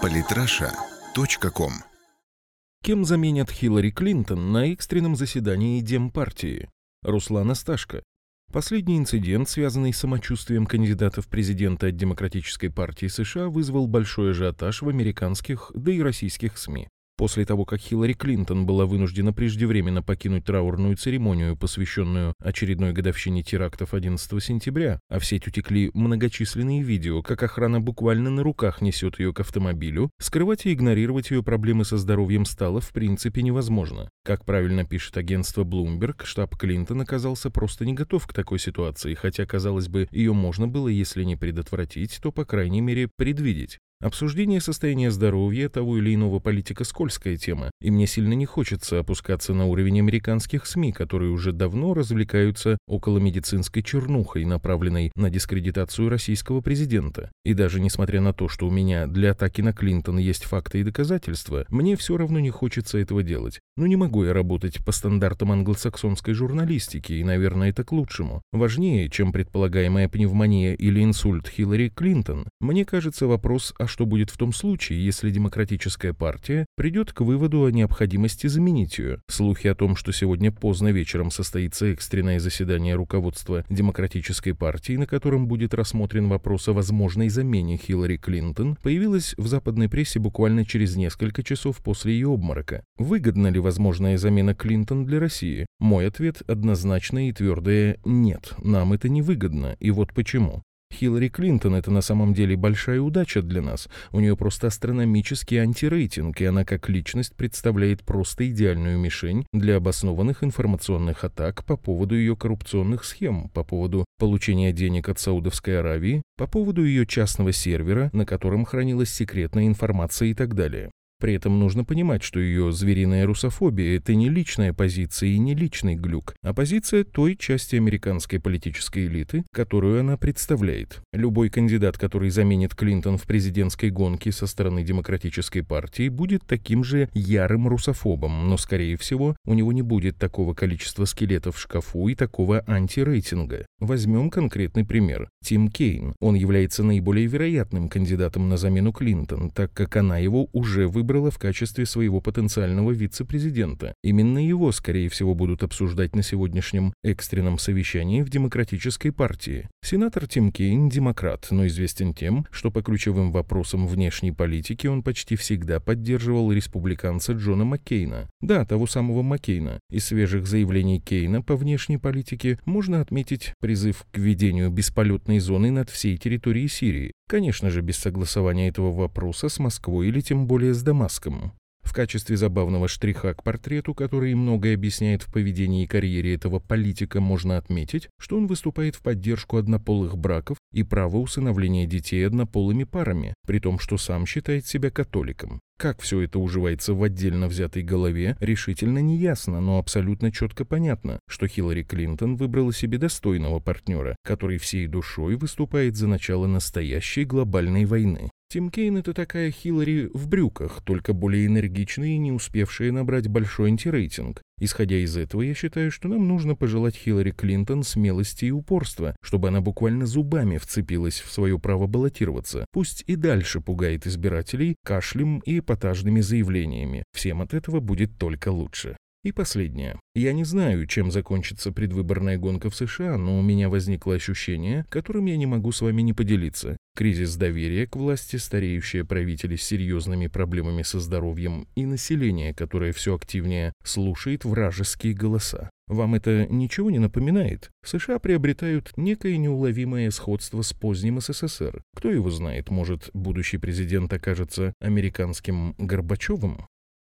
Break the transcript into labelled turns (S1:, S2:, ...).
S1: Политраша.ком
S2: Кем заменят Хиллари Клинтон на экстренном заседании Демпартии? Руслан Асташко. Последний инцидент, связанный с самочувствием кандидата в президенты от Демократической партии США, вызвал большой ажиотаж в американских, да и российских СМИ. После того, как Хиллари Клинтон была вынуждена преждевременно покинуть траурную церемонию, посвященную очередной годовщине терактов 11 сентября, а в сеть утекли многочисленные видео, как охрана буквально на руках несет ее к автомобилю, скрывать и игнорировать ее проблемы со здоровьем стало в принципе невозможно. Как правильно пишет агентство Bloomberg, штаб Клинтон оказался просто не готов к такой ситуации, хотя, казалось бы, ее можно было, если не предотвратить, то, по крайней мере, предвидеть. Обсуждение состояния здоровья того или иного политика – скользкая тема, и мне сильно не хочется опускаться на уровень американских СМИ, которые уже давно развлекаются около медицинской чернухой, направленной на дискредитацию российского президента. И даже несмотря на то, что у меня для атаки на Клинтон есть факты и доказательства, мне все равно не хочется этого делать. Ну не могу я работать по стандартам англосаксонской журналистики, и, наверное, это к лучшему. Важнее, чем предполагаемая пневмония или инсульт Хиллари Клинтон, мне кажется вопрос о что будет в том случае, если Демократическая партия придет к выводу о необходимости заменить ее. Слухи о том, что сегодня поздно вечером состоится экстренное заседание руководства Демократической партии, на котором будет рассмотрен вопрос о возможной замене Хиллари Клинтон, появилось в западной прессе буквально через несколько часов после ее обморока. Выгодна ли возможная замена Клинтон для России? Мой ответ однозначный и твердое «нет, нам это не выгодно, и вот почему. Хиллари Клинтон — это на самом деле большая удача для нас. У нее просто астрономический антирейтинг, и она как личность представляет просто идеальную мишень для обоснованных информационных атак по поводу ее коррупционных схем, по поводу получения денег от Саудовской Аравии, по поводу ее частного сервера, на котором хранилась секретная информация и так далее. При этом нужно понимать, что ее звериная русофобия – это не личная позиция и не личный глюк, а позиция той части американской политической элиты, которую она представляет. Любой кандидат, который заменит Клинтон в президентской гонке со стороны Демократической партии, будет таким же ярым русофобом, но, скорее всего, у него не будет такого количества скелетов в шкафу и такого антирейтинга. Возьмем конкретный пример. Тим Кейн. Он является наиболее вероятным кандидатом на замену Клинтон, так как она его уже выбрала выбрала в качестве своего потенциального вице-президента. Именно его, скорее всего, будут обсуждать на сегодняшнем экстренном совещании в Демократической партии. Сенатор Тим Кейн – демократ, но известен тем, что по ключевым вопросам внешней политики он почти всегда поддерживал республиканца Джона Маккейна. Да, того самого Маккейна. Из свежих заявлений Кейна по внешней политике можно отметить призыв к введению бесполетной зоны над всей территорией Сирии, Конечно же, без согласования этого вопроса с Москвой или тем более с Дамаском. В качестве забавного штриха к портрету, который многое объясняет в поведении и карьере этого политика, можно отметить, что он выступает в поддержку однополых браков и права усыновления детей однополыми парами, при том, что сам считает себя католиком. Как все это уживается в отдельно взятой голове, решительно не ясно, но абсолютно четко понятно, что Хиллари Клинтон выбрала себе достойного партнера, который всей душой выступает за начало настоящей глобальной войны. Тим Кейн — это такая Хиллари в брюках, только более энергичная и не успевшая набрать большой антирейтинг. Исходя из этого, я считаю, что нам нужно пожелать Хиллари Клинтон смелости и упорства, чтобы она буквально зубами вцепилась в свое право баллотироваться. Пусть и дальше пугает избирателей кашлем и эпатажными заявлениями. Всем от этого будет только лучше. И последнее. Я не знаю, чем закончится предвыборная гонка в США, но у меня возникло ощущение, которым я не могу с вами не поделиться. Кризис доверия к власти, стареющие правители с серьезными проблемами со здоровьем и население, которое все активнее слушает вражеские голоса. Вам это ничего не напоминает? США приобретают некое неуловимое сходство с поздним СССР. Кто его знает, может, будущий президент окажется американским Горбачевым?